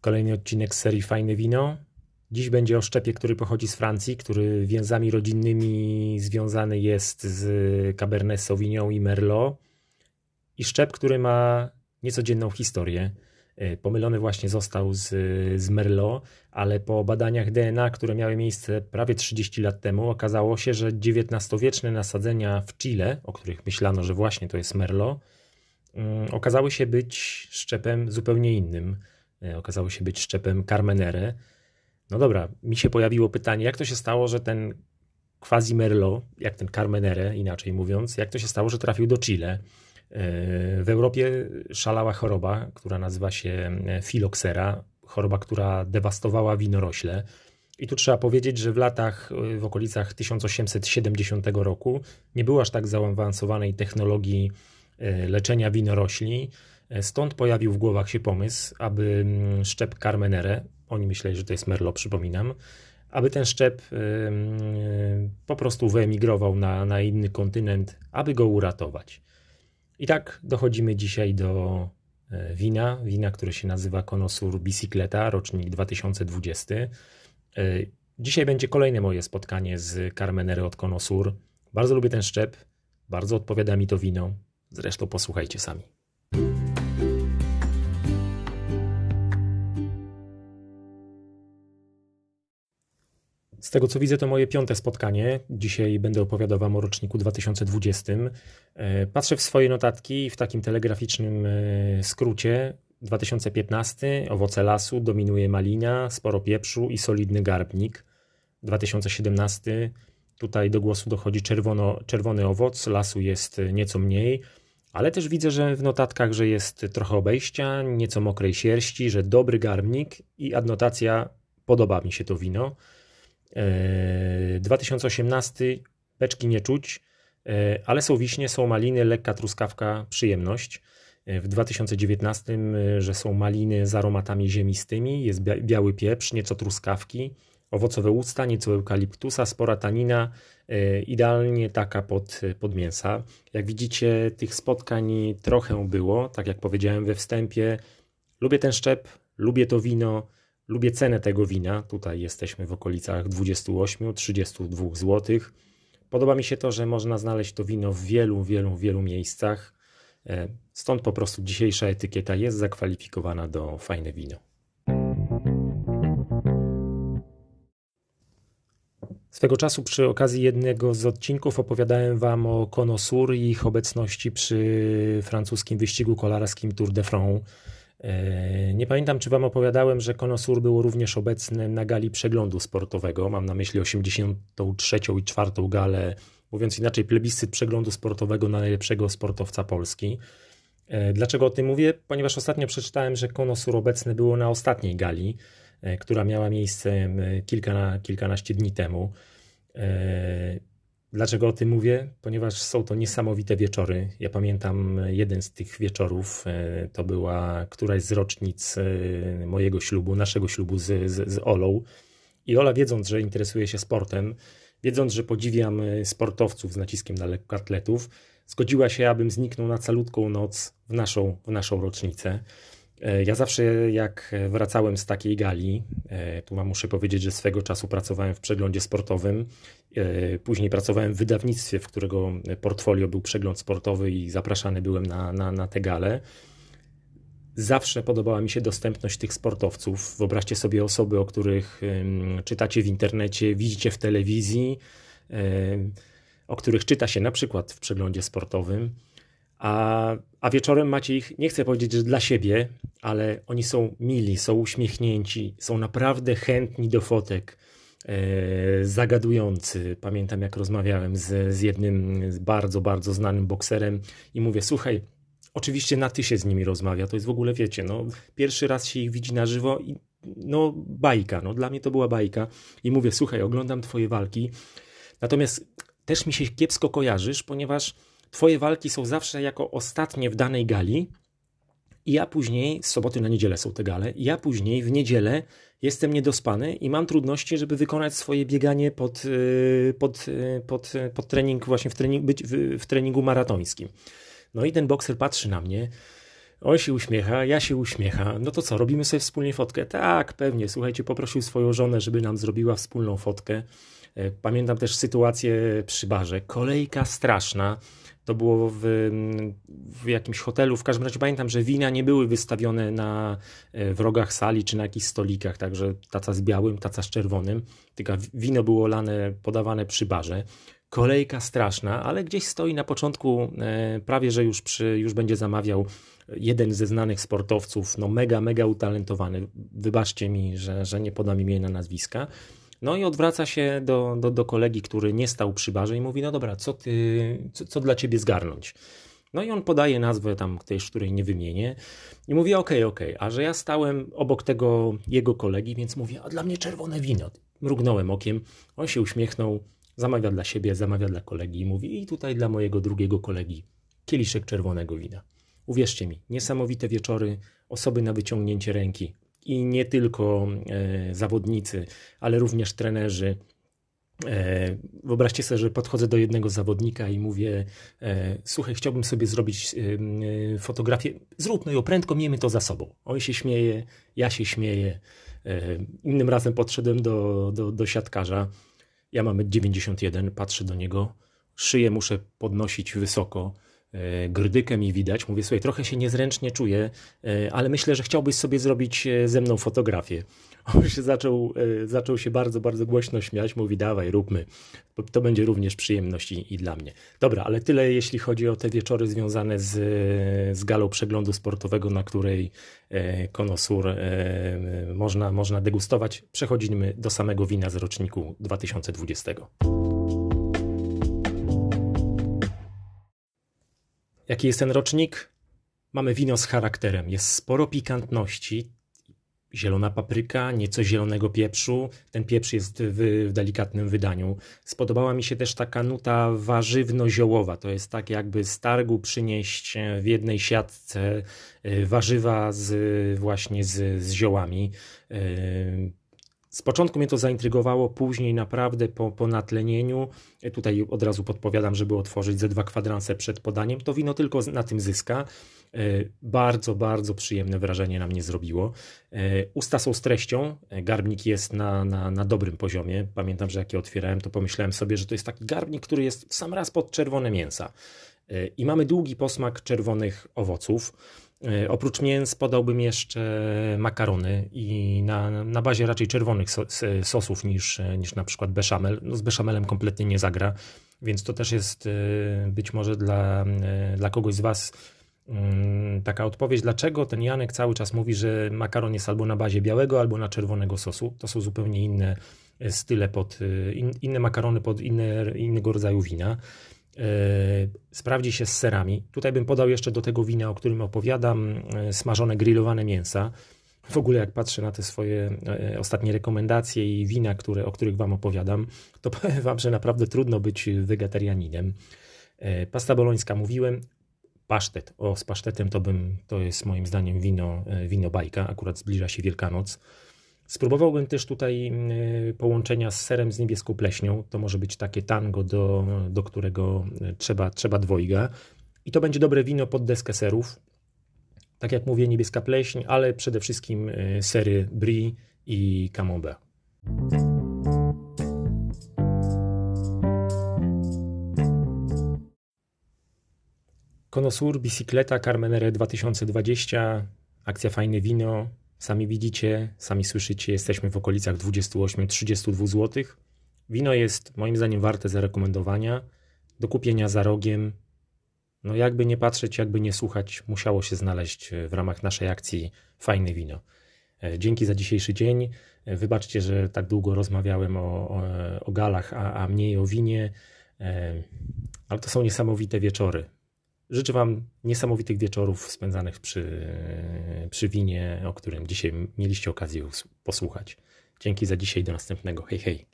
Kolejny odcinek serii Fajne Wino. Dziś będzie o szczepie, który pochodzi z Francji, który więzami rodzinnymi związany jest z Cabernet Sauvignon i Merlot. I szczep, który ma niecodzienną historię. E, pomylony właśnie został z, z Merlot, ale po badaniach DNA, które miały miejsce prawie 30 lat temu, okazało się, że XIX-wieczne nasadzenia w Chile, o których myślano, że właśnie to jest Merlot, um, okazały się być szczepem zupełnie innym. E, okazało się być szczepem Carmenere. No dobra, mi się pojawiło pytanie, jak to się stało, że ten quasi Merlot, jak ten Carmenere inaczej mówiąc, jak to się stało, że trafił do Chile? W Europie szalała choroba, która nazywa się filoksera, choroba, która dewastowała winorośle. I tu trzeba powiedzieć, że w latach, w okolicach 1870 roku nie było aż tak zaawansowanej technologii e, leczenia winorośli. E, stąd pojawił w głowach się pomysł, aby mm, szczep Carmenere, oni myśleli, że to jest Merlot, przypominam, aby ten szczep e, po prostu wyemigrował na, na inny kontynent, aby go uratować. I tak dochodzimy dzisiaj do e, wina, wina, które się nazywa Konosur Bicicleta, rocznik 2020. E, dzisiaj będzie kolejne moje spotkanie z Carmenery od Konosur. Bardzo lubię ten szczep, bardzo odpowiada mi to wino. Zresztą posłuchajcie sami. Z tego co widzę, to moje piąte spotkanie. Dzisiaj będę opowiadał Wam o roczniku 2020. E, patrzę w swoje notatki i w takim telegraficznym e, skrócie. 2015 owoce lasu, dominuje malina, sporo pieprzu i solidny garbnik. 2017 tutaj do głosu dochodzi czerwono, czerwony owoc, lasu jest nieco mniej, ale też widzę, że w notatkach, że jest trochę obejścia, nieco mokrej sierści, że dobry garbnik i adnotacja podoba mi się to wino. 2018 e, beczki nie czuć, e, ale są wiśnie, są maliny, lekka truskawka, przyjemność. E, w 2019, że są maliny z aromatami ziemistymi, jest biały pieprz, nieco truskawki, owocowe usta, nieco eukaliptusa, spora tanina, idealnie taka pod, pod mięsa. Jak widzicie, tych spotkań trochę było, tak jak powiedziałem we wstępie. Lubię ten szczep, lubię to wino, Lubię cenę tego wina. Tutaj jesteśmy w okolicach 28-32 zł. Podoba mi się to, że można znaleźć to wino w wielu, wielu, wielu miejscach. E, stąd po prostu dzisiejsza etykieta jest zakwalifikowana do fajne wino. Swego czasu przy okazji jednego z odcinków opowiadałem Wam o Konosur i ich obecności przy francuskim wyścigu kolarskim Tour de France. E, nie pamiętam, czy Wam opowiadałem, że Konosur było również obecny na gali przeglądu sportowego. Mam na myśli 83 i 4 galę, mówiąc inaczej, plebiscyt przeglądu sportowego na najlepszego sportowca Polski. E, dlaczego o tym mówię? Ponieważ ostatnio przeczytałem, że Konosur obecny było na ostatniej gali, e, która miała miejsce kilka, kilkanaście dni temu. Dlaczego o tym mówię? Ponieważ są to niesamowite wieczory. Ja pamiętam jeden z tych wieczorów, e, to była któraś z rocznic e, mojego ślubu, naszego ślubu z, z, z Olą. I Ola, wiedząc, że interesuje się sportem, wiedząc, że podziwiam e, sportowców z naciskiem na lekkoatletów, zgodziła się, abym zniknął na calutką noc w naszą, w naszą rocznicę. E, ja zawsze jak wracałem z takiej gali, e, tu mam muszę powiedzieć, że swego czasu pracowałem w przeglądzie sportowym, e, później pracowałem w wydawnictwie, w którego portfolio był przegląd sportowy i zapraszany byłem na, na, na tę galę. Zawsze podobała mi się dostępność tych sportowców. Wyobraźcie sobie osoby, o których czytacie w internecie, widzicie w telewizji, o których czyta się na przykład w przeglądzie sportowym a, a wieczorem macie ich, nie chcę powiedzieć, że dla siebie, ale oni są mili, są uśmiechnięci, są naprawdę chętni do fotek, e, zagadujący. Pamiętam, jak rozmawiałem z, z jednym bardzo, bardzo znanym bokserem i mówię, słuchaj, oczywiście na ty się z nimi rozmawia, to jest w ogóle, wiecie, no, pierwszy raz się ich widzi na żywo i no, bajka, no, dla mnie to była bajka. I mówię, słuchaj, oglądam twoje walki, natomiast też mi się kiepsko kojarzysz, ponieważ Twoje walki są zawsze jako ostatnie w danej gali. I ja później, z soboty na niedzielę są te gale, i ja później w niedzielę jestem niedospany i mam trudności, żeby wykonać swoje bieganie pod, y, pod, y, pod, pod trening, właśnie w, trening, być w, w treningu maratońskim. No i ten bokser patrzy na mnie, On się uśmiecha, ja się uśmiecha. No to co, robimy sobie wspólnie fotkę? Tak, pewnie. Słuchajcie, poprosił swoją żonę, żeby nam zrobiła wspólną fotkę. E, pamiętam też sytuację przy barze. Kolejka straszna. To było w, w, jakimś hotelu. W każdym razie pamiętam, że wina nie były wystawione na e, wrogach sali czy na jakichś stolikach, także taca z białym, taca z czerwonym. Tylko wino było lane, podawane przy barze. Kolejka straszna, ale gdzieś stoi na początku, e, prawie że już, przy, już będzie zamawiał jeden ze znanych sportowców, no mega, mega utalentowany. Wybaczcie mi, że, że nie podam imienia, nazwiska. No i odwraca się do, do, do kolegi, który nie stał przy barze i mówi, no dobra, co ty, co, co dla ciebie zgarnąć? No i on podaje nazwę tam której nie wymienię i mówi, okej, okay, okej, okay. a że ja stałem obok tego jego kolegi, więc mówię, a dla mnie czerwone wino. Mrugnąłem okiem, on się uśmiechnął, zamawia dla siebie, zamawia dla kolegi i mówi, i tutaj dla mojego drugiego kolegi kieliszek czerwonego wina. Uwierzcie mi, niesamowite wieczory, osoby na wyciągnięcie ręki, i nie tylko e, zawodnicy, ale również trenerzy. E, wyobraźcie sobie, że podchodzę do jednego zawodnika i mówię: e, Słuchaj, chciałbym sobie zrobić fotografię. Zróbmy ją prędko, miejmy to za sobą. On się śmieje, ja się śmieję. Innym razem podszedłem do, do, do siatkarza. Ja mam 91, patrzę do niego, szyję muszę podnosić wysoko E, grdykę mi widać. Mówię, słuchaj, trochę się niezręcznie czuję, e, ale myślę, że chciałbyś sobie zrobić e, ze mną fotografię. On się zaczął, zaczął się bardzo, bardzo głośno śmiać. Mówi, dawaj, róbmy. To będzie również przyjemność i, i dla mnie. Dobra, ale tyle jeśli chodzi o te wieczory związane z, z galą przeglądu sportowego, na której konosur można, można degustować. Przechodzimy do samego wina z roczniku 2020. Jaki jest ten rocznik? Mamy wino z charakterem. Jest sporo pikantności, zielona papryka, nieco zielonego pieprzu. Ten pieprz jest w, w, delikatnym wydaniu. Spodobała mi się też taka nuta warzywno-ziołowa. To jest tak jakby z targu przynieść w jednej siatce y, warzywa z, właśnie z, z ziołami. Z początku mnie to zaintrygowało, później naprawdę po, po natlenieniu, e, tutaj od razu podpowiadam, żeby otworzyć ze dwa kwadranse przed podaniem, to wino tylko na tym zyska. E, bardzo, bardzo przyjemne wrażenie na mnie zrobiło. E, usta są z treścią, garbnik jest na, na, na dobrym poziomie. Pamiętam, że jak je otwierałem, to pomyślałem sobie, że to jest taki garbnik, który jest w sam raz pod czerwone mięsa. I mamy długi posmak czerwonych owoców. E, oprócz mięs podałbym jeszcze makarony i na, na bazie raczej czerwonych sosów niż, niż na przykład beszamel. No z beszamelem kompletnie nie zagra, więc to też jest e, być może dla, e, dla kogoś z Was mm, taka odpowiedź, dlaczego ten Janek cały czas mówi, że makaron jest albo na bazie białego, albo na czerwonego sosu. To są zupełnie inne style pod, inne makarony pod inne, innego rodzaju wina. E, sprawdzi się z serami. Tutaj bym podał jeszcze do tego wina, o którym opowiadam, e, smażone, grillowane mięsa. W ogóle jak patrzę na te swoje e, ostatnie rekomendacje i wina, które, o których Wam opowiadam, to powiem Wam, że naprawdę trudno być wegetarianinem. Pasta bolońska mówiłem, pasztet. O, z pasztetem to bym, to jest moim zdaniem wino, wino bajka, akurat zbliża się Wielkanoc. Spróbowałbym też tutaj mm, y, połączenia z serem z niebieską pleśnią. To może być takie tango, do, do którego y, trzeba, trzeba dwojga. I to będzie dobre wino pod deskę serów. Tak jak mówię, niebieska pleśń, ale przede wszystkim y, sery brie i camembert. Konosur Bicicleta Carmenere 2020, akcja Fajne Wino, Sami widzicie, sami słyszycie, jesteśmy w okolicach 28-32 zł. Wino jest moim zdaniem warte zarekomendowania, do kupienia za rogiem. No jakby nie patrzeć, jakby nie słuchać, musiało się znaleźć w ramach naszej akcji fajne wino. E, dzięki za dzisiejszy dzień. E, wybaczcie, że tak długo rozmawiałem o, o, o galach, a, a mniej o winie, e, ale to są niesamowite wieczory. Życzę Wam niesamowitych wieczorów spędzanych przy, przy winie, o którym dzisiaj mieliście okazję posłuchać. Dzięki za dzisiaj, do następnego. Hej, hej.